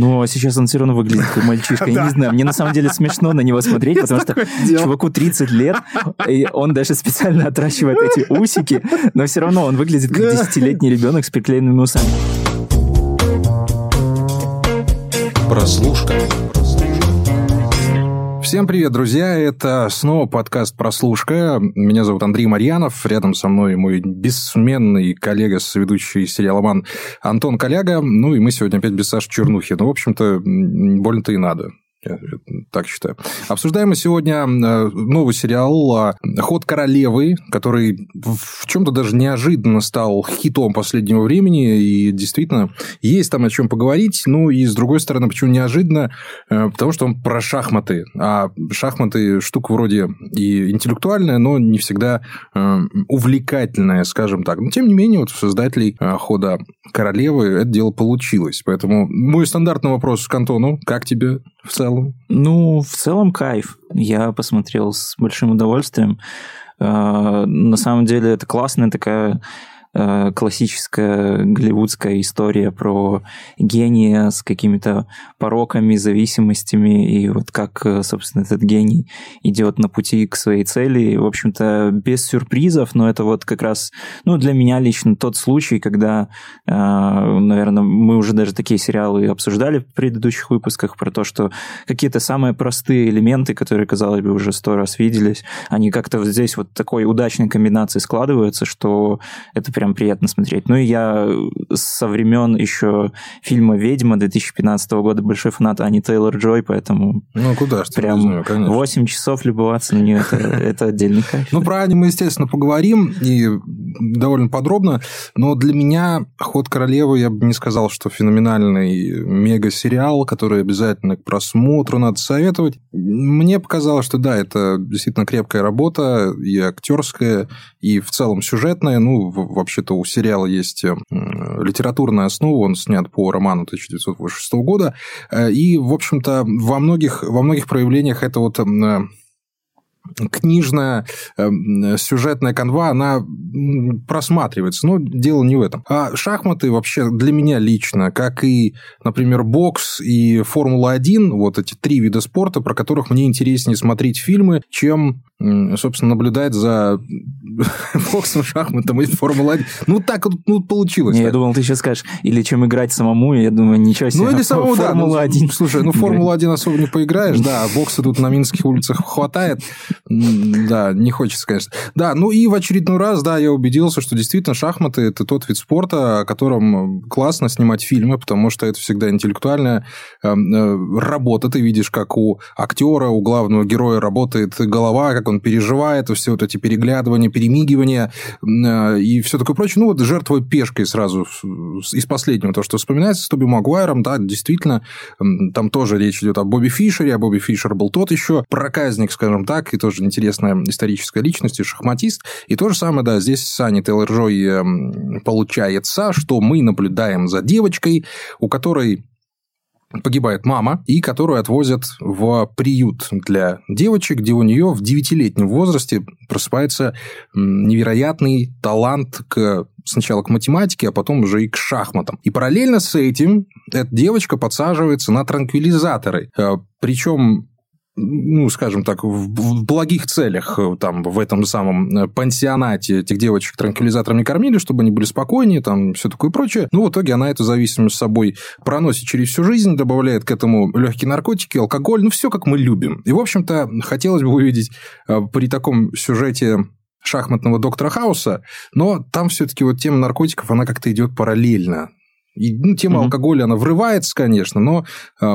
Но сейчас он все равно выглядит как мальчишка. Я не знаю, мне на самом деле смешно на него смотреть, потому что чуваку 30 лет, и он даже специально отращивает эти усики, но все равно он выглядит как десятилетний ребенок с приклеенными усами. Прослушка. Всем привет, друзья! Это снова подкаст «Прослушка». Меня зовут Андрей Марьянов. Рядом со мной мой бессменный коллега, ведущий сериала «Ман» Антон Коляга. Ну, и мы сегодня опять без Саши Чернухи. Ну, в общем-то, больно-то и надо. Так считаю. Обсуждаем мы сегодня э, новый сериал э, «Ход королевы», который в чем-то даже неожиданно стал хитом последнего времени, и действительно есть там о чем поговорить. Ну, и с другой стороны, почему неожиданно? Э, потому что он про шахматы. А шахматы штука вроде и интеллектуальная, но не всегда увлекательная, скажем так. Но, тем не менее, вот у создателей «Хода королевы» это дело получилось. Поэтому мой стандартный вопрос к Антону. Как тебе в целом? Ну, в целом кайф. Я посмотрел с большим удовольствием. А, на самом деле это классная такая классическая голливудская история про гения с какими-то пороками, зависимостями, и вот как, э, собственно, этот гений идет на пути к своей цели. В общем-то, без сюрпризов, но это вот как раз, ну, для меня лично тот случай, когда, э, наверное, мы уже даже такие сериалы обсуждали в предыдущих выпусках про то, что какие-то самые простые элементы, которые, казалось бы, уже сто раз виделись, они как-то здесь вот такой удачной комбинации складываются, что это прям приятно смотреть. Ну и я со времен еще фильма «Ведьма» 2015 года большой фанат Ани Тейлор-Джой, поэтому... Ну, куда ж Прям нее, 8 часов любоваться на нее, это, это отдельный кайф. Ну, про Ани мы, естественно, поговорим, и довольно подробно, но для меня «Ход королевы» я бы не сказал, что феноменальный мега-сериал, который обязательно к просмотру надо советовать. Мне показалось, что да, это действительно крепкая работа, и актерская, и в целом сюжетная, ну, вообще вообще-то у сериала есть э, литературная основа, он снят по роману 1986 года, э, и, в общем-то, во многих, во многих проявлениях это вот э, книжная э, сюжетная канва, она просматривается. Но дело не в этом. А шахматы вообще для меня лично, как и, например, бокс и Формула-1, вот эти три вида спорта, про которых мне интереснее смотреть фильмы, чем, собственно, наблюдать за боксом, шахматом и Формула-1. Ну, так вот ну, получилось. Не, я думал, ты сейчас скажешь, или чем играть самому, я думаю, ничего себе. Ну, или самому, да. Формула-1. Ну, слушай, ну, Формула-1 особо не поиграешь, да, бокса тут на минских улицах хватает. Да, не хочется, конечно. Да, ну и в очередной раз, да, я убедился, что действительно шахматы – это тот вид спорта, о котором классно снимать фильмы, потому что это всегда интеллектуальная эм, э, работа. Ты видишь, как у актера, у главного героя работает голова, как он переживает, все вот эти переглядывания, перемигивания э, и все такое прочее. Ну, вот жертвой пешкой сразу из последнего, то, что вспоминается с Тоби Магуайром, да, действительно, там тоже речь идет о Бобби Фишере, а Бобби Фишер был тот еще проказник, скажем так, и тоже интересная историческая личность и шахматист. И то же самое, да, здесь с Аней Тейлор-Джой эм, получается, что мы наблюдаем за девочкой, у которой погибает мама, и которую отвозят в приют для девочек, где у нее в девятилетнем возрасте просыпается невероятный талант к сначала к математике, а потом уже и к шахматам. И параллельно с этим эта девочка подсаживается на транквилизаторы. Э, Причем ну, скажем так, в благих целях э, там в этом самом э, пансионате этих девочек транквилизатором не кормили, чтобы они были спокойнее, там все такое прочее. Ну, в итоге она эту зависимость с собой проносит через всю жизнь, добавляет к этому легкие наркотики, алкоголь, ну, все как мы любим. И, в общем-то, хотелось бы увидеть э, при таком сюжете шахматного доктора Хауса, но там все-таки вот тема наркотиков, она как-то идет параллельно. И, ну, тема mm-hmm. алкоголя, она врывается, конечно, но э,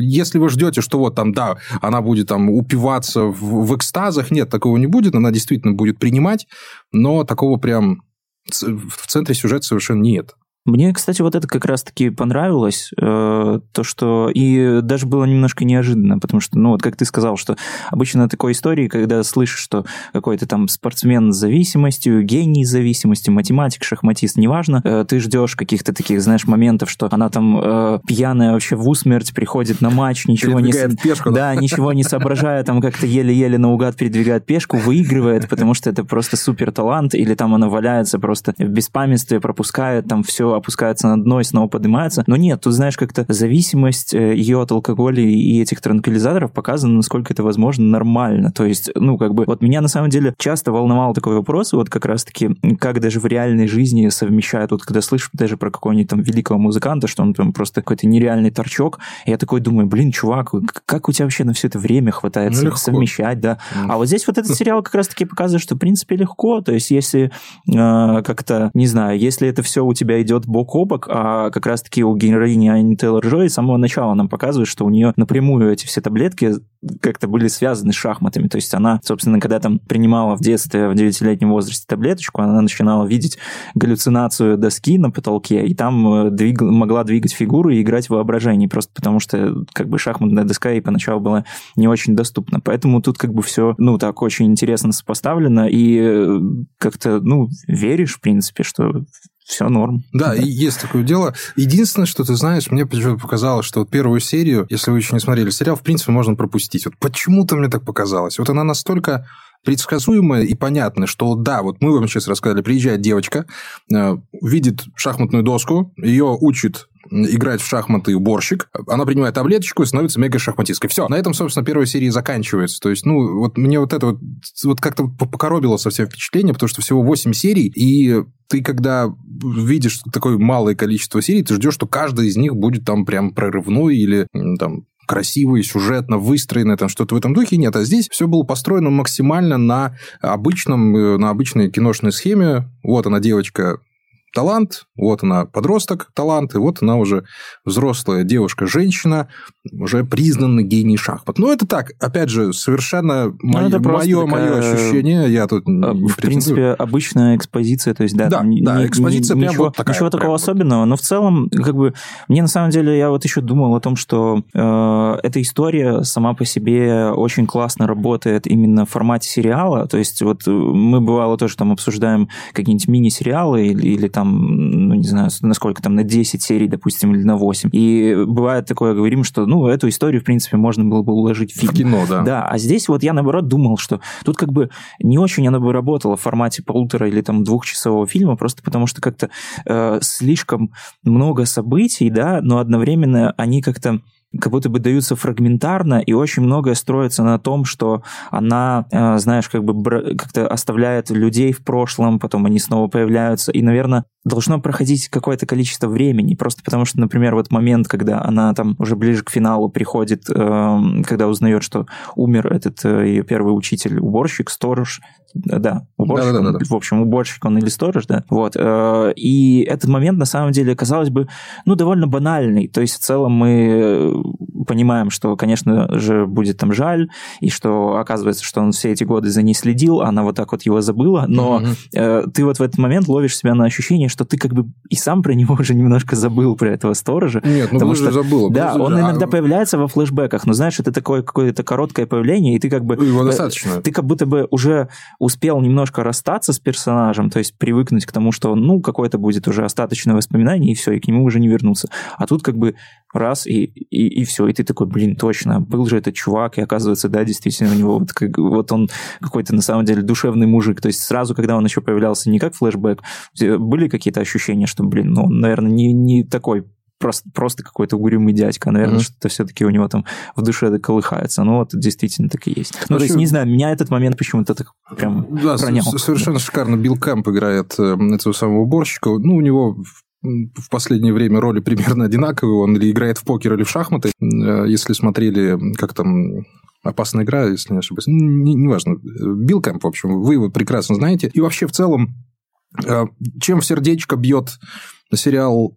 если вы ждете, что вот там, да, она будет там упиваться в, в экстазах, нет, такого не будет, она действительно будет принимать, но такого прям в центре сюжета совершенно нет. Мне, кстати, вот это как раз-таки понравилось, э, то, что и даже было немножко неожиданно, потому что, ну, вот как ты сказал, что обычно такой истории, когда слышишь, что какой-то там спортсмен с зависимостью, гений с зависимостью, математик, шахматист, неважно, э, ты ждешь каких-то таких, знаешь, моментов, что она там э, пьяная вообще в усмерть приходит на матч, ничего не... пешку. Да, ничего не соображая, там как-то еле-еле наугад передвигает пешку, выигрывает, потому что это просто супер талант, или там она валяется просто в беспамятстве, пропускает там все опускается на дно и снова поднимается. Но нет, тут, знаешь, как-то зависимость э, ее от алкоголя и этих транквилизаторов показана, насколько это возможно, нормально. То есть, ну, как бы, вот меня на самом деле часто волновал такой вопрос, вот как раз-таки, как даже в реальной жизни совмещают, вот когда слышишь даже про какого-нибудь там великого музыканта, что он там просто какой-то нереальный торчок, я такой думаю, блин, чувак, как у тебя вообще на все это время хватает ну, совмещать, да? Mm. А вот здесь вот этот сериал как раз-таки показывает, что, в принципе, легко, то есть если э, как-то, не знаю, если это все у тебя идет бок о бок, а как раз-таки у героини Ани Тейлор Джой с самого начала нам показывает, что у нее напрямую эти все таблетки как-то были связаны с шахматами. То есть она, собственно, когда там принимала в детстве, в 9-летнем возрасте таблеточку, она начинала видеть галлюцинацию доски на потолке, и там э, двиг... могла двигать фигуры и играть в воображении, просто потому что как бы шахматная доска ей поначалу была не очень доступна. Поэтому тут как бы все, ну, так очень интересно сопоставлено, и э, как-то, ну, веришь, в принципе, что все норм. Да, и есть такое дело. Единственное, что ты знаешь, мне почему-то показалось, что вот первую серию, если вы еще не смотрели сериал, в принципе, можно пропустить. Вот почему-то мне так показалось. Вот она настолько предсказуемая и понятная, что да, вот мы вам сейчас рассказали, приезжает девочка, э, видит шахматную доску, ее учит играть в шахматы уборщик, она принимает таблеточку и становится мега-шахматисткой. Все, на этом, собственно, первая серия заканчивается. То есть, ну, вот мне вот это вот, вот как-то покоробило совсем впечатление, потому что всего 8 серий, и ты, когда видишь такое малое количество серий, ты ждешь, что каждая из них будет там прям прорывной или там красивый, сюжетно выстроенный, там что-то в этом духе. Нет, а здесь все было построено максимально на обычном, э, на обычной киношной схеме. Вот она, девочка, талант, вот она подросток, талант, и вот она уже взрослая девушка-женщина, уже признанный гений шахмат. Но это так, опять же, совершенно ну, мое, мое, такая... мое ощущение, я тут не В принципе, обычная экспозиция, то есть, да, да, не, да экспозиция не, ничего, вот такая, ничего такого вот. особенного, но в целом, как бы, мне на самом деле, я вот еще думал о том, что э, эта история сама по себе очень классно работает именно в формате сериала, то есть, вот мы бывало тоже там обсуждаем какие-нибудь мини-сериалы или, или там там, ну, не знаю, насколько там, на 10 серий, допустим, или на 8. И бывает такое, говорим, что, ну, эту историю, в принципе, можно было бы уложить в фильм. В кино, да. Да, а здесь вот я, наоборот, думал, что тут как бы не очень она бы работала в формате полутора или там двухчасового фильма, просто потому что как-то э, слишком много событий, да, но одновременно они как-то как будто бы даются фрагментарно, и очень многое строится на том, что она, э, знаешь, как бы как-то оставляет людей в прошлом, потом они снова появляются, и, наверное, должно проходить какое-то количество времени, просто потому что, например, вот момент, когда она там уже ближе к финалу приходит, эм, когда узнает, что умер этот э, ее первый учитель, уборщик, сторож, да, уборщик, да, да, да, да. в общем, уборщик он или сторож, да, вот, э, и этот момент, на самом деле, казалось бы, ну, довольно банальный, то есть в целом мы понимаем, что, конечно же, будет там жаль, и что оказывается, что он все эти годы за ней следил, она вот так вот его забыла, но mm-hmm. ты вот в этот момент ловишь себя на ощущение, что ты как бы и сам про него уже немножко забыл, про этого сторожа. Нет, ну потому что забыл. Да, он а... иногда появляется во флешбеках, но знаешь, это такое какое-то короткое появление, и ты как бы... Его достаточно. Ты как будто бы уже успел немножко расстаться с персонажем, то есть привыкнуть к тому, что, ну, какое-то будет уже остаточное воспоминание, и все, и к нему уже не вернуться. А тут как бы раз, и, и, и все, и ты такой, блин, точно, был же этот чувак, и оказывается, да, действительно, у него вот, как, вот он какой-то на самом деле душевный мужик. То есть сразу, когда он еще появлялся не как флешбэк, были какие-то ощущения, что, блин, ну, он, наверное, не, не такой просто, просто какой-то угрюмый дядька. Наверное, mm-hmm. что-то все-таки у него там в душе колыхается. Ну, вот действительно так и есть. Ну, то есть, не знаю, меня этот момент почему-то так прям да, пронял. Совершенно шикарно. Билл Кэмп играет э, этого самого уборщика. Ну, у него в последнее время роли примерно одинаковые. Он или играет в покер, или в шахматы. Э, если смотрели, как там опасная игра, если не ошибаюсь. Неважно. Не Билл Кэмп, в общем, вы его прекрасно знаете. И вообще в целом, э, чем в сердечко бьет сериал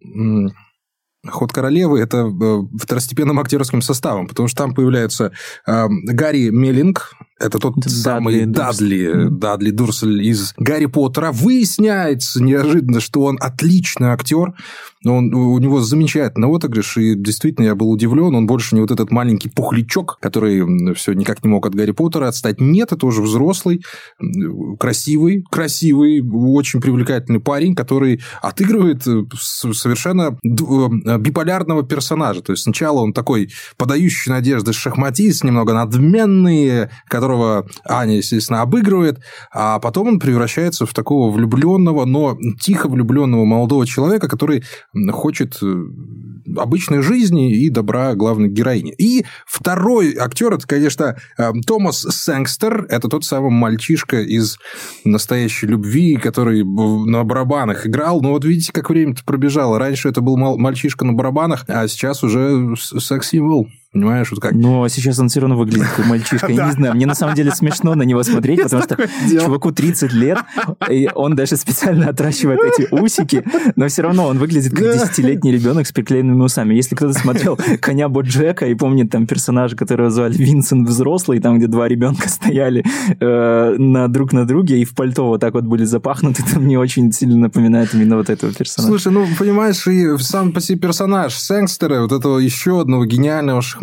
Ход королевы это э, второстепенным актерским составом, потому что там появляется Гарри Меллинг, это тот Дадли самый Дадли, Дурсель. Дадли Дурсель из Гарри Поттера. Выясняется неожиданно, что он отличный актер, он, у него замечательный отыгрыш, и действительно я был удивлен, он больше не вот этот маленький пухлячок, который все никак не мог от Гарри Поттера отстать. Нет, это уже взрослый, красивый, красивый, очень привлекательный парень, который отыгрывает э, совершенно э, биполярного персонажа. То есть сначала он такой подающий надежды шахматист, немного надменный, который которого Аня, естественно, обыгрывает, а потом он превращается в такого влюбленного, но тихо влюбленного молодого человека, который хочет э, обычной жизни и добра главной героини. И второй актер, это, конечно, э, Томас Сэнгстер, это тот самый мальчишка из «Настоящей любви», который на барабанах играл. Но вот видите, как время-то пробежало. Раньше это был мальчишка на барабанах, а сейчас уже секс-символ. Понимаешь, вот как? Но сейчас он все равно выглядит как мальчишка. Я не знаю, мне на самом деле смешно на него смотреть, потому что чуваку 30 лет, и он даже специально отращивает эти усики, но все равно он выглядит как десятилетний ребенок с приклеенными усами. Если кто-то смотрел «Коня Боджека» и помнит там персонажа, которого звали Винсент взрослый, там, где два ребенка стояли э, на друг на друге и в пальто вот так вот были запахнуты, это мне очень сильно напоминает именно вот этого персонажа. Слушай, ну, понимаешь, и сам по себе персонаж Сэнгстера, вот этого еще одного гениального шахматиста,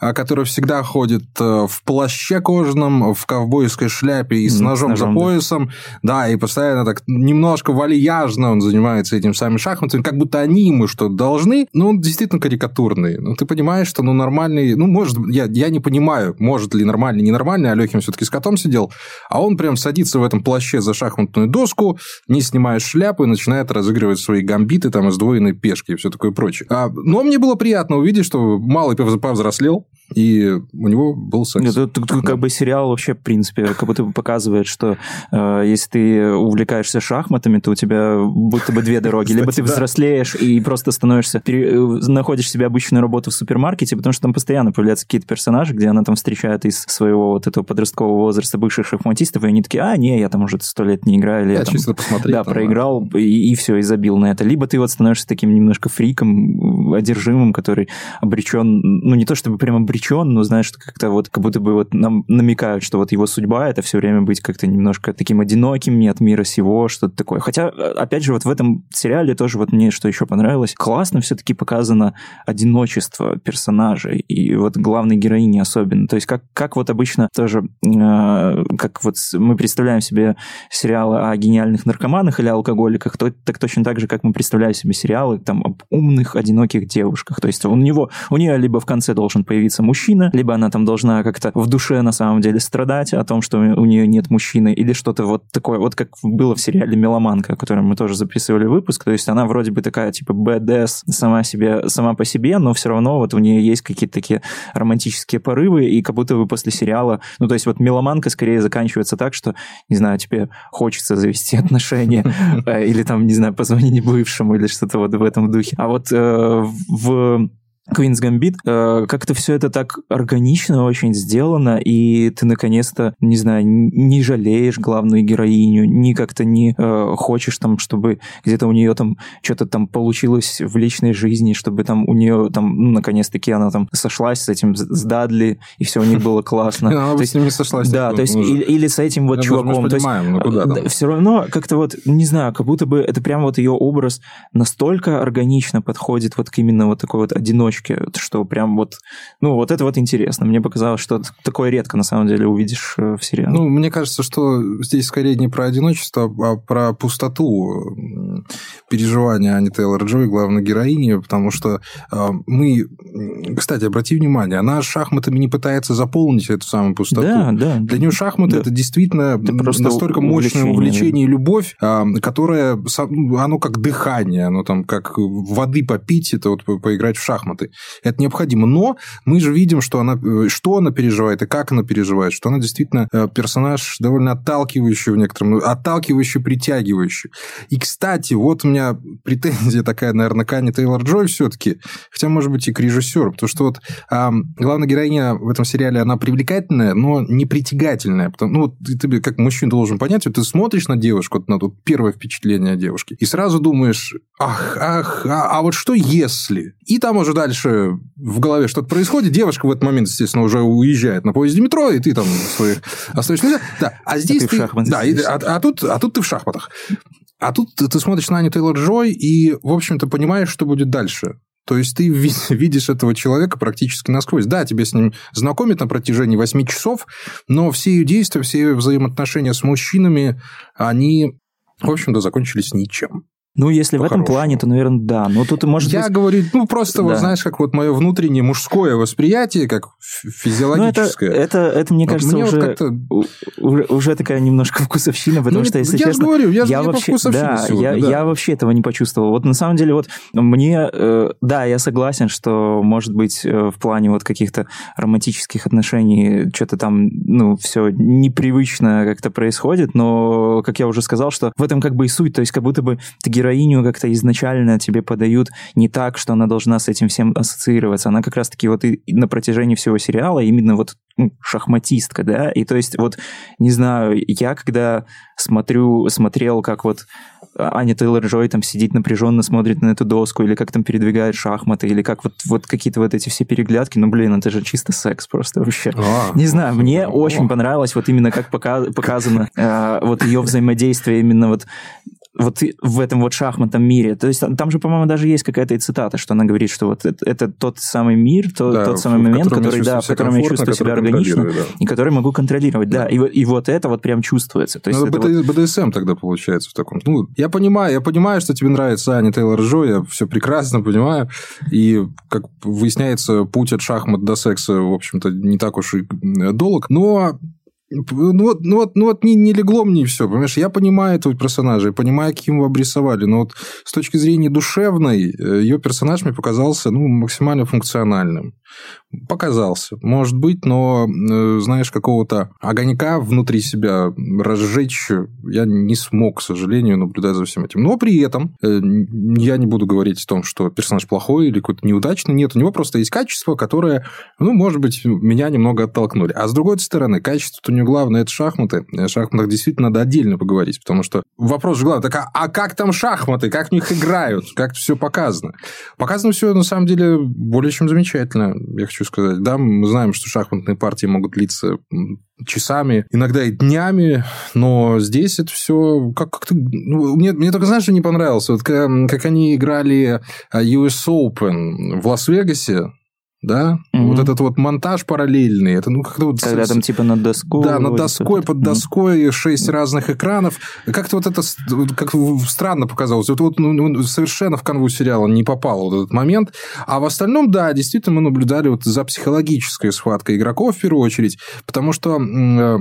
а, который всегда ходит э, в плаще кожаном, в ковбойской шляпе и с ножом, с ножом за поясом. Да. да, и постоянно так немножко вальяжно он занимается этим самым шахматами, как будто они ему что-то должны. Но он действительно карикатурный. Ну, ты понимаешь, что ну, нормальный... Ну, может, я, я не понимаю, может ли нормальный, ненормальный. Алехин все-таки с котом сидел. А он прям садится в этом плаще за шахматную доску, не снимая шляпу и начинает разыгрывать свои гамбиты, там, сдвоенные пешки и все такое прочее. А, но мне было приятно увидеть, что малый повзрослел, и у него был секс. Это, это, это как бы сериал вообще, в принципе, как будто бы показывает, что э, если ты увлекаешься шахматами, то у тебя будто бы две дороги. Либо ты взрослеешь и просто становишься, пере, э, находишь себе обычную работу в супермаркете, потому что там постоянно появляются какие-то персонажи, где она там встречает из своего вот этого подросткового возраста бывших шахматистов, и они такие, а, не, я там уже сто лет не играю. Или я, я там. Да, там, проиграл, да. И, и все, и забил на это. Либо ты вот становишься таким немножко фриком, одержимым, который обречен, ну, не то чтобы прям обречен, но, знаешь, как-то вот как будто бы вот нам намекают, что вот его судьба это все время быть как-то немножко таким одиноким, не от мира сего, что-то такое. Хотя, опять же, вот в этом сериале тоже вот мне что еще понравилось, классно все-таки показано одиночество персонажей и вот главной героини особенно. То есть как, как вот обычно тоже, э, как вот мы представляем себе сериалы о гениальных наркоманах или алкоголиках, то, так точно так же, как мы представляем себе сериалы там об умных, одиноких девушках. То есть у него, у нее либо в конце должен появиться мужчина, либо она там должна как-то в душе на самом деле страдать о том, что у нее нет мужчины, или что-то вот такое, вот как было в сериале «Меломанка», о котором мы тоже записывали выпуск, то есть она вроде бы такая, типа, BDS сама, себе, сама по себе, но все равно вот у нее есть какие-то такие романтические порывы, и как будто бы после сериала, ну, то есть вот «Меломанка» скорее заканчивается так, что, не знаю, тебе хочется завести отношения, э, или там, не знаю, позвонить бывшему, или что-то вот в этом духе. А вот э, в Queen's Gambit, э, как-то все это так органично очень сделано, и ты наконец-то, не знаю, не жалеешь главную героиню, ни как-то не э, хочешь там, чтобы где-то у нее там что-то там получилось в личной жизни, чтобы там у нее там, ну, наконец-таки она там сошлась с этим, с Дадли, и все у них было классно. Она с ними сошлась. Да, то есть или с этим вот чуваком. Ну все равно как-то вот, не знаю, как будто бы это прям вот ее образ настолько органично подходит вот к именно вот такой вот одиночке точки, что прям вот, ну, вот это вот интересно. Мне показалось, что такое редко на самом деле увидишь э, в сериале. Ну, мне кажется, что здесь скорее не про одиночество, а про пустоту переживания Ани Тейлор-Джой, главной героини, потому что э, мы, кстати, обрати внимание, она шахматами не пытается заполнить эту самую пустоту. Да, да. Для нее шахматы да. это действительно это просто настолько мощное увлечение и любовь, э, которая, оно как дыхание, оно там как воды попить, это вот поиграть в шахматы. Это необходимо. Но мы же видим, что она, э, что она переживает и как она переживает, что она действительно э, персонаж довольно отталкивающий в некотором, отталкивающий, притягивающий. И, кстати, вот у меня претензия такая, наверное, к Ане Тейлор-Джой все-таки, хотя, может быть, и к режиссеру, потому что вот а, главная героиня в этом сериале, она привлекательная, но не притягательная. Потому, ну, вот ты как мужчина должен понять, вот ты смотришь на девушку, вот на тут первое впечатление о девушке, и сразу думаешь, ах, ах, а, а вот что если? И там уже дальше дальше в голове что-то происходит, девушка в этот момент, естественно, уже уезжает на поезде метро, и ты там своих остаешься. Да, а здесь а ты... ты да, и, а, а, тут, а тут ты в шахматах. А тут ты смотришь на Аню Тейлор-Джой и, в общем-то, понимаешь, что будет дальше. То есть ты видишь этого человека практически насквозь. Да, тебе с ним знакомят на протяжении 8 часов, но все ее действия, все ее взаимоотношения с мужчинами, они, в общем-то, закончились ничем. Ну, если в этом плане, то, наверное, да. Но тут может Я быть... говорю, ну, просто, да. вот, знаешь, как вот мое внутреннее мужское восприятие, как физиологическое. Ну, это, это, это, мне кажется, мне уже, вот уже, уже такая немножко вкусовщина, потому ну, что, если я честно... Я говорю, я, я же вообще, да, сегодня, я, да. я вообще этого не почувствовал. Вот на самом деле, вот мне... Э, да, я согласен, что, может быть, э, в плане вот каких-то романтических отношений что-то там, ну, все непривычно как-то происходит, но, как я уже сказал, что в этом как бы и суть, то есть как будто бы ты героиню как-то изначально тебе подают не так, что она должна с этим всем ассоциироваться. Она как раз-таки вот и на протяжении всего сериала именно вот ну, шахматистка, да, и то есть вот, не знаю, я когда смотрю, смотрел, как вот Аня Тейлор-Джой там сидит напряженно, смотрит на эту доску, или как там передвигает шахматы, или как вот, вот какие-то вот эти все переглядки, ну, блин, это же чисто секс просто вообще. А, не знаю, мне очень понравилось вот именно как показано э, вот ее взаимодействие именно вот вот в этом вот шахматном мире. То есть там же, по-моему, даже есть какая-то цитата, что она говорит, что вот это, это тот самый мир, то, да, тот самый момент, который, да, в котором я чувствую себя органично, да. и который могу контролировать. Да, да. И, и вот это вот прям чувствуется. То есть ну, это вот... БДСМ тогда получается в таком. Ну, я понимаю, я понимаю, что тебе нравится Аня Тейлор Джо, я все прекрасно понимаю. И, как выясняется, путь от шахмат до секса, в общем-то, не так уж и долг. Но ну вот, ну вот, ну вот не, не легло мне все, понимаешь? Я понимаю этого персонажа, я понимаю, каким его обрисовали, но вот с точки зрения душевной э, ее персонаж мне показался ну, максимально функциональным показался. Может быть, но, э, знаешь, какого-то огонька внутри себя разжечь я не смог, к сожалению, наблюдать за всем этим. Но при этом э, я не буду говорить о том, что персонаж плохой или какой-то неудачный. Нет, у него просто есть качества, которые, ну, может быть, меня немного оттолкнули. А с другой стороны, качество у него главное – это шахматы. О шахматах действительно надо отдельно поговорить, потому что вопрос же главный, так а, а как там шахматы, как в них играют, как все показано? Показано все, на самом деле, более чем замечательно я хочу сказать. Да, мы знаем, что шахматные партии могут длиться часами, иногда и днями, но здесь это все как- как-то... Ну, мне, мне только, знаешь, что не понравилось? Вот как, как они играли а, US Open в Лас-Вегасе, да, mm-hmm. вот этот вот монтаж параллельный, это ну как-то вот... Когда там типа над доской... Да, над доской, под доской, mm-hmm. шесть разных экранов, как-то вот это как странно показалось, вот, вот ну, ну, совершенно в канву сериала не попал вот этот момент, а в остальном, да, действительно мы наблюдали вот за психологической схваткой игроков в первую очередь, потому что э,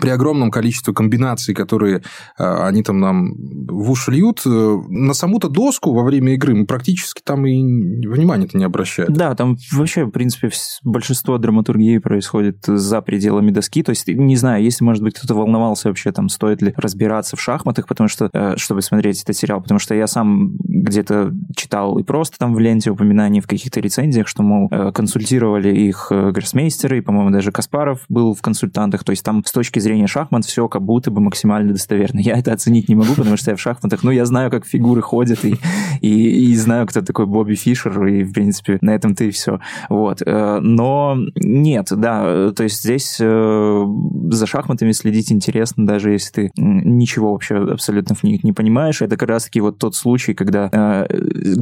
при огромном количестве комбинаций, которые э, они там нам в уши льют, э, на саму-то доску во время игры мы практически там и внимания-то не обращаем. Да, там вообще, в принципе, большинство драматургии происходит за пределами доски. То есть, не знаю, если, может быть, кто-то волновался вообще, там, стоит ли разбираться в шахматах, потому что, э, чтобы смотреть этот сериал, потому что я сам где-то читал и просто там в ленте упоминаний в каких-то рецензиях, что, мол, консультировали их гроссмейстеры, и, по-моему, даже Каспаров был в консультантах. То есть, там с точки шахмат все как будто бы максимально достоверно. Я это оценить не могу, потому что я в шахматах, ну, я знаю, как фигуры ходят, и, и, и знаю, кто такой Бобби Фишер, и, в принципе, на этом ты и все. Вот. Э, но нет, да, то есть здесь э, за шахматами следить интересно, даже если ты ничего вообще абсолютно в них не понимаешь. Это как раз-таки вот тот случай, когда э,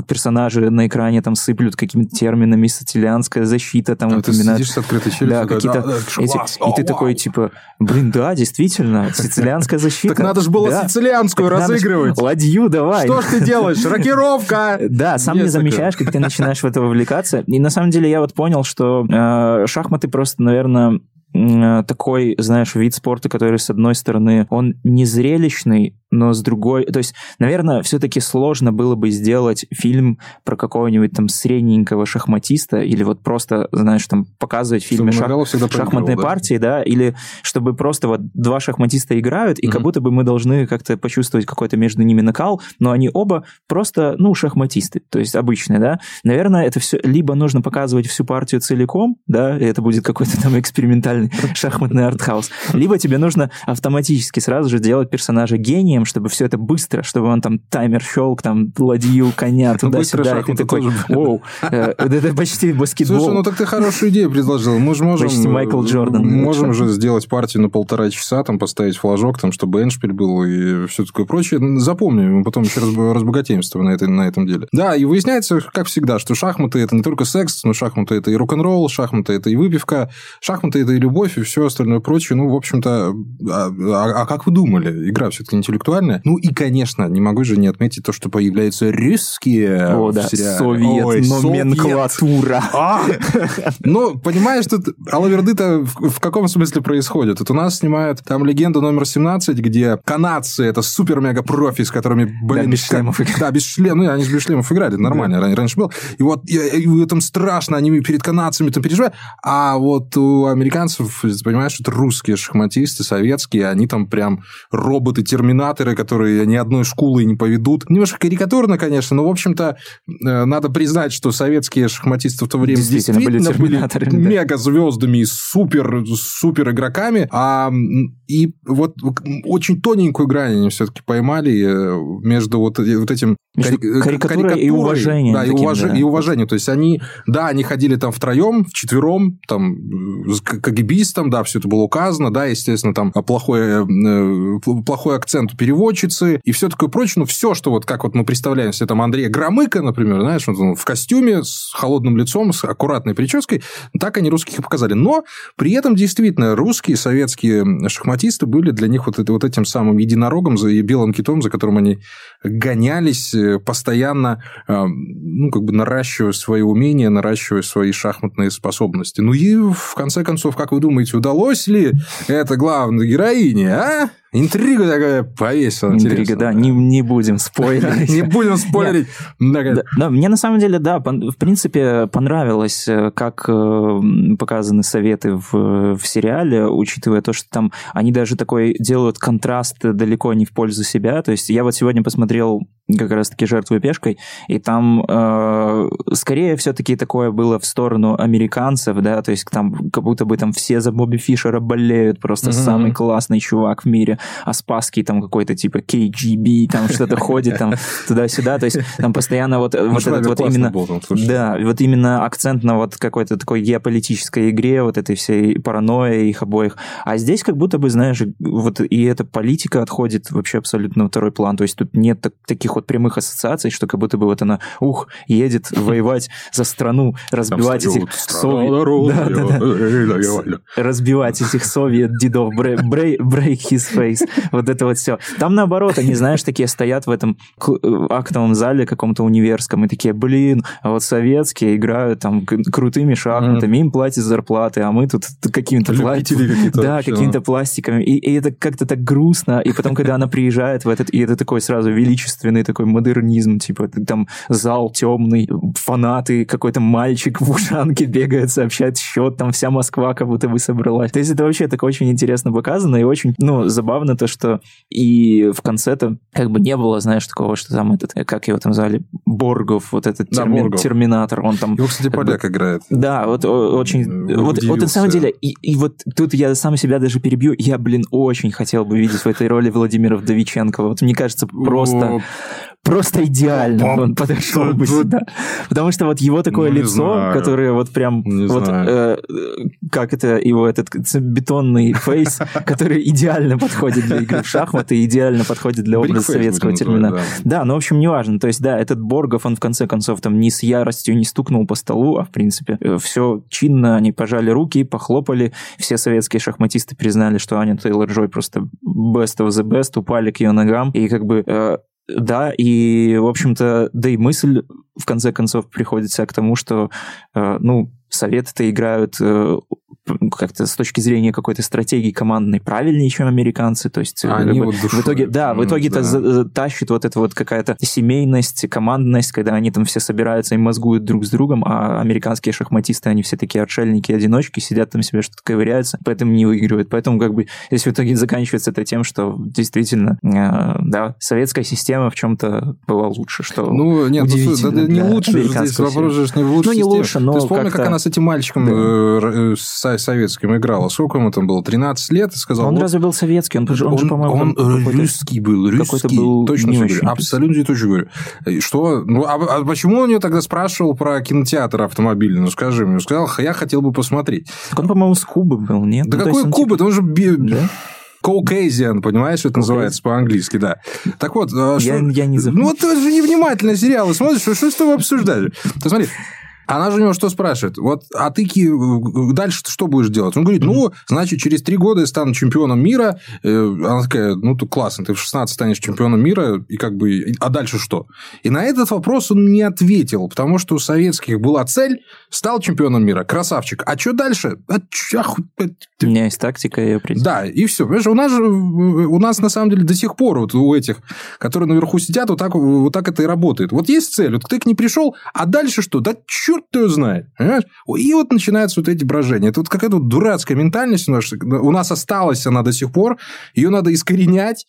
персонажи на экране там сыплют какими-то терминами, сицилианская защита, там а упоминают. Ты сидишь с открытой челюстью, да, какие-то да, да, эти, и ты такой, типа, блин, да, действительно, сицилианская защита. Так надо же было да. сицилианскую так разыгрывать. Ладью давай. Что ж ты делаешь? Рокировка! Да, сам не замечаешь, как ты начинаешь в это вовлекаться. И на самом деле я вот понял, что э, шахматы просто, наверное, такой, знаешь, вид спорта, который, с одной стороны, он не зрелищный, но с другой... То есть, наверное, все-таки сложно было бы сделать фильм про какого-нибудь там средненького шахматиста или вот просто, знаешь, там показывать в фильме шах... шахматной да? партии, да, или чтобы просто вот два шахматиста играют, и mm-hmm. как будто бы мы должны как-то почувствовать какой-то между ними накал, но они оба просто, ну, шахматисты, то есть обычные, да. Наверное, это все... Либо нужно показывать всю партию целиком, да, и это будет какой-то там экспериментальный шахматный артхаус, либо тебе нужно автоматически сразу же делать персонажа гением, чтобы все это быстро, чтобы он там таймер щелк, там ладью коня туда-сюда, и ты такой, оу, э, это почти баскетбол. Слушай, ну так ты хорошую идею предложил. Мы же можем... Почти Майкл Джордан. Можем же сделать партию на полтора часа, там поставить флажок, там, чтобы эншпиль был и все такое прочее. Запомни, мы потом еще разбогатеем с тобой на, этой, на этом деле. Да, и выясняется, как всегда, что шахматы – это не только секс, но шахматы – это и рок-н-ролл, шахматы – это и выпивка, шахматы – это и любовь любовь и все остальное прочее. Ну, в общем-то, а, а, а как вы думали? Игра все-таки интеллектуальная. Ну и, конечно, не могу же не отметить то, что появляются русские О, да, сериале. совет, Ой, номенклатура. А! Ну, понимаешь, тут Алаверды-то в, каком смысле происходит? Вот у нас снимают там легенда номер 17, где канадцы, это супер-мега-профи, с которыми, блин... без шлемов как- Да, без шлемов. Ну, они же без шлемов играли, это нормально, ран- раньше был. И вот и, и в этом страшно, они перед канадцами там переживают. А вот у американцев, понимаешь, это русские шахматисты, советские, они там прям роботы-терминаторы, которые ни одной шкулой не поведут. Немножко карикатурно, конечно, но, в общем-то, э, надо признать, что советские шахматисты в то время Действительно были терминаторами, да. мега-звездами и супер, супер игроками. А, и вот очень тоненькую грань они все-таки поймали э, между вот, э- вот этим Между кари- карикатурой и уважением Да, и, таким, уваж- да. и уважением. То есть они, да, они ходили там втроем, вчетвером, там, э, КГБистом, да, все это было указано, да, естественно, там плохой, э, плохой акцент у переводчицы и все такое прочее. Ну, все, что вот как вот мы представляем себе там Андрея Громыка, например, знаешь, он в костюме, с холодным лицом, с аккуратной прической, так они русских и показали. Но при этом действительно русские, советские шахматисты были для них вот, это, вот этим самым единорогом и белым китом, за которым они гонялись э, постоянно, э, ну, как бы наращивая свои умения, наращивая свои шахматные способности. Ну и, в конце концов, как вы думаете, удалось ли это главной героине, а? Интрига такая повесила. Интрига, интересно. да, не, не будем спойлерить. Не будем спойлерить. Да, мне на самом деле, да, в принципе, понравилось, э, как э, показаны советы в, в сериале, учитывая то, что там они даже такой делают контраст далеко не в пользу себя. То есть я вот сегодня посмотрел как раз-таки «Жертву пешкой», и там э, скорее все-таки такое было в сторону американцев, да, то есть там как будто бы там все за Бобби Фишера болеют, просто Мгм. самый классный чувак в мире, а Спасский там какой-то типа KGB, там что-то ходит там туда-сюда, то есть там постоянно вот, вот этот вот именно... Да, вот именно акцент на вот какой-то такой геополитической игре, вот этой всей паранойи их обоих. А здесь как будто бы, знаешь, вот и эта политика отходит вообще абсолютно на второй план. То есть тут нет так- таких вот прямых ассоциаций, что как будто бы вот она, ух, едет воевать за страну, разбивать этих совет... Разбивать этих совет дедов, break his face, вот это вот все. Там наоборот, они, знаешь, такие стоят в этом э, актовом зале каком-то универском и такие, блин, а вот советские играют там крутыми шахматами, им платят зарплаты, а мы тут какими-то Да, какими-то пластиками. И, и это как-то так грустно. И потом, когда она приезжает в этот, и это такой сразу величественный такой модернизм, типа там зал темный, фанаты, какой-то мальчик в ушанке бегает, сообщает счет, там вся Москва как будто бы собралась. То есть это вообще так очень интересно показано и очень, ну, забавно то, что и в конце-то как бы не было, знаешь, такого, что там этот, как его там звали, Боргов, вот этот Да, терми- Боргов. терминатор, он там Его, кстати, как бы- поляк играет. да, вот очень... Э, Вот, вот на самом деле, и, и вот тут я сам себя даже перебью, я, блин, очень хотел бы видеть в этой роли Владимира Вдовиченко. Вот мне кажется, просто, О, просто идеально Пам- он подошел бы сюда. Потому что вот его такое Ну, лицо, знаю. которое вот прям... Не вот, э, э, как это, его этот бетонный фейс, который идеально подходит для игры в шахматы, идеально подходит для образа советского термина. да. Да, ну, в общем, неважно. То есть, да, этот Боргов, он в конце концов там не с яростью не стукнул по столу, а в принципе все чинно, они пожали руки, похлопали. Все советские шахматисты признали, что Аня Тейлор-Джой просто best of the best, упали к ее ногам. И как бы э, да, и, в общем-то, да и мысль, в конце концов, приходится к тому, что, э, ну, советы-то играют э, как-то с точки зрения какой-то стратегии командной правильнее, чем американцы. То есть, э, Они как вот в итоге, да, в ну, итоге-то да. тащит вот эта вот какая-то семейность, командность, когда они там все собираются и мозгуют друг с другом, а американские шахматисты, они все такие отшельники, одиночки, сидят там себе что-то ковыряются, поэтому не выигрывают. Поэтому как бы здесь в итоге заканчивается это тем, что действительно, э, да, советская система в чем-то была лучше, что Ну, нет, ну, удивительно да, да, не лучше, здесь вопрос же не в лучшей Ну, не лучше, но Ты вспомни, как как-то- она с этим мальчиком Да. э, э, со- советским играла. Сколько ему там было? 13 лет? И сказал, Он вот разве был советский? Он, же- он, же, по-моему, он русский был, какой-то русский. был точно не говорю. Абсолютно точно говорю. И Что? Ну, а, а почему он ее тогда спрашивал про кинотеатр автомобильный? Ну, скажи мне. Он сказал, я хотел бы посмотреть. Так он, по-моему, с Кубы был, нет? Да Ну, какой он, Куба? типа, Это он же... би- Да? Caucasian, понимаешь, это называется по-английски, да. Так вот, а Я, что- я не запомнил. ну, вот ты же невнимательно сериалы смотришь, что, что с тобой обсуждали? Ты смотри, Она же у него что спрашивает? Вот, а ты дальше что будешь делать? Он говорит, ну, значит, через три года я стану чемпионом мира. Э, она такая, ну, то классно, ты в 16 станешь чемпионом мира, и как бы, а дальше что? И на этот вопрос он не ответил, потому что у советских была цель, стал чемпионом мира, красавчик. А что дальше? А чё, у меня есть тактика, я Да, и все. Понимаешь, у нас же, у нас на самом деле до сих пор вот у этих, которые наверху сидят, вот так, вот так это и работает. Вот есть цель, вот ты к ней пришел, а дальше что? Да черт его знает. Понимаешь? И вот начинаются вот эти брожения. Это вот какая-то дурацкая ментальность у нас, у нас осталась она до сих пор. Ее надо искоренять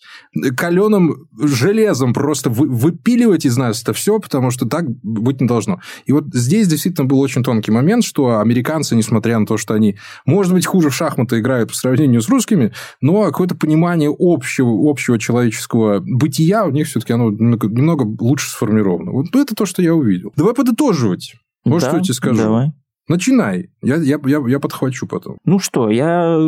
каленым железом, просто выпиливать из нас это все, потому что так быть не должно. И вот здесь действительно был очень тонкий момент, что американцы, несмотря на то, что они, может быть, хуже в шахматы играют по сравнению с русскими, но какое-то понимание общего, общего человеческого бытия у них все-таки оно немного лучше сформировано. Вот это то, что я увидел. Давай подытоживать. Вот да, что я тебе скажу. Давай. Начинай. Я, я, я, я подхвачу потом. Ну что, я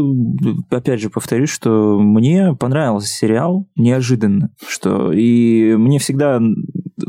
опять же повторюсь, что мне понравился сериал неожиданно. Что, и мне всегда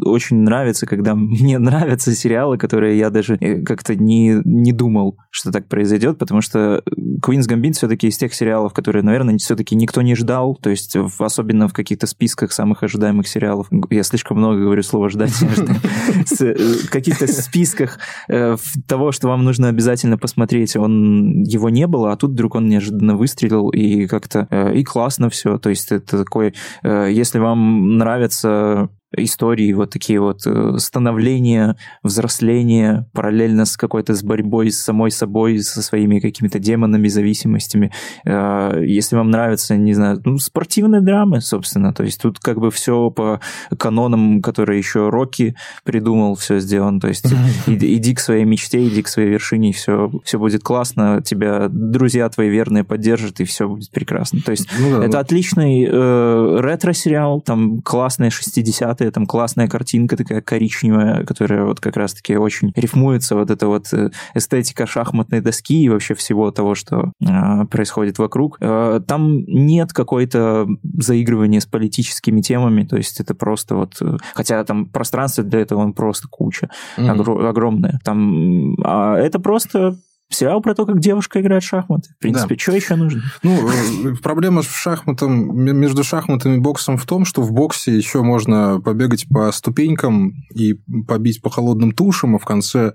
очень нравится, когда мне нравятся сериалы, которые я даже э, как-то не, не думал, что так произойдет, потому что Queen's Gambit все-таки из тех сериалов, которые, наверное, все-таки никто не ждал, то есть в, особенно в каких-то списках самых ожидаемых сериалов. Я слишком много говорю слово «ждать», э, в каких-то списках э, того, что вам нужно обязательно посмотреть, он его не было, а тут вдруг он неожиданно выстрелил, и как-то и классно все, то есть это такой, если вам нравится истории, вот такие вот э, становления, взросления, параллельно с какой-то с борьбой с самой собой, со своими какими-то демонами, зависимостями. Э, если вам нравятся, не знаю, ну, спортивные драмы, собственно, то есть тут как бы все по канонам, которые еще Рокки придумал, все сделано, то есть иди, иди к своей мечте, иди к своей вершине, и все, все будет классно, тебя друзья твои верные поддержат, и все будет прекрасно. То есть ну, да, это ну... отличный э, ретро-сериал, там классные 60 50 там классная картинка такая коричневая, которая вот как раз-таки очень рифмуется, вот эта вот э, эстетика шахматной доски и вообще всего того, что э, происходит вокруг. Э, там нет какой-то заигрывания с политическими темами, то есть это просто вот... Э, хотя там пространство для этого он просто куча, mm-hmm. огр- огромное. Там, а это просто Сериал про то, как девушка играет в шахматы. В принципе, да. что еще нужно? Ну, э, проблема с шахматом, между шахматами и боксом в том, что в боксе еще можно побегать по ступенькам и побить по холодным тушам, а в конце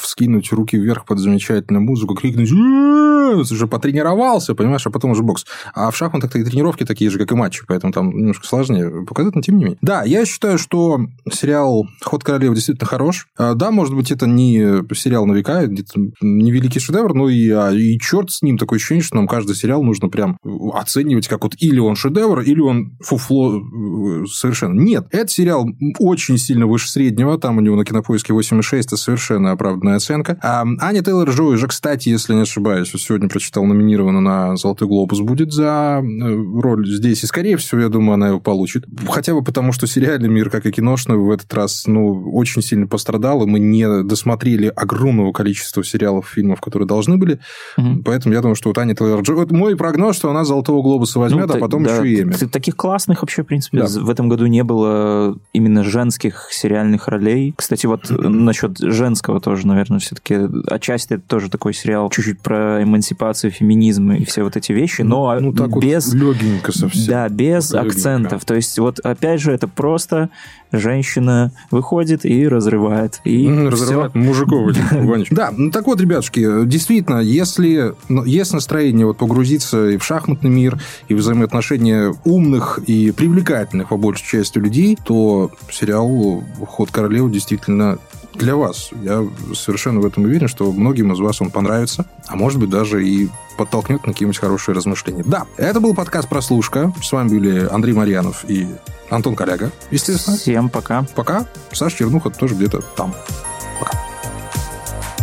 вскинуть руки вверх под замечательную музыку, крикнуть уже потренировался, понимаешь, а потом уже бокс. А в шахматах и тренировки такие же, как и матчи, поэтому там немножко сложнее показать, но тем не менее. Да, я считаю, что сериал «Ход королевы» действительно хорош. А, да, может быть, это не сериал на века, не великий шедевр, ну и, а, и черт с ним, такое ощущение, что нам каждый сериал нужно прям оценивать как вот или он шедевр, или он фуфло э, совершенно. Нет, этот сериал очень сильно выше среднего, там у него на кинопоиске 8,6, это совершенно оправданная оценка. А Аня Тейлор-Джой же, кстати, если не ошибаюсь, сегодня прочитал, номинирована на «Золотой глобус» будет за э, роль здесь, и, скорее всего, я думаю, она его получит. Хотя бы потому, что сериальный мир, как и киношный, в этот раз, ну, очень сильно пострадал, и мы не досмотрели огромного количества сериалов, фильмов, которые должны были. Угу. Поэтому я думаю, что вот Аня Тейлор. Вот мой прогноз, что она «Золотого глобуса» возьмет, ну, а потом да, еще и Эмми. Таких классных вообще, в принципе, да. в этом году не было именно женских сериальных ролей. Кстати, вот насчет женского тоже, наверное, все-таки отчасти это тоже такой сериал чуть-чуть про эмансипацию, феминизм и все вот эти вещи, но ну, так без... Вот легенько совсем. Да, без легенько. акцентов. То есть вот опять же это просто женщина выходит и разрывает. И разрывает все. мужиков. Да, ну так вот, ребятушки, действительно, если ну, есть настроение вот погрузиться и в шахматный мир, и в взаимоотношения умных и привлекательных, по большей части, людей, то сериал «Ход королевы» действительно для вас. Я совершенно в этом уверен, что многим из вас он понравится, а может быть даже и подтолкнет на какие-нибудь хорошие размышления. Да, это был подкаст «Прослушка». С вами были Андрей Марьянов и Антон Коляга, естественно. Всем пока. Пока. Саша Чернуха тоже где-то там.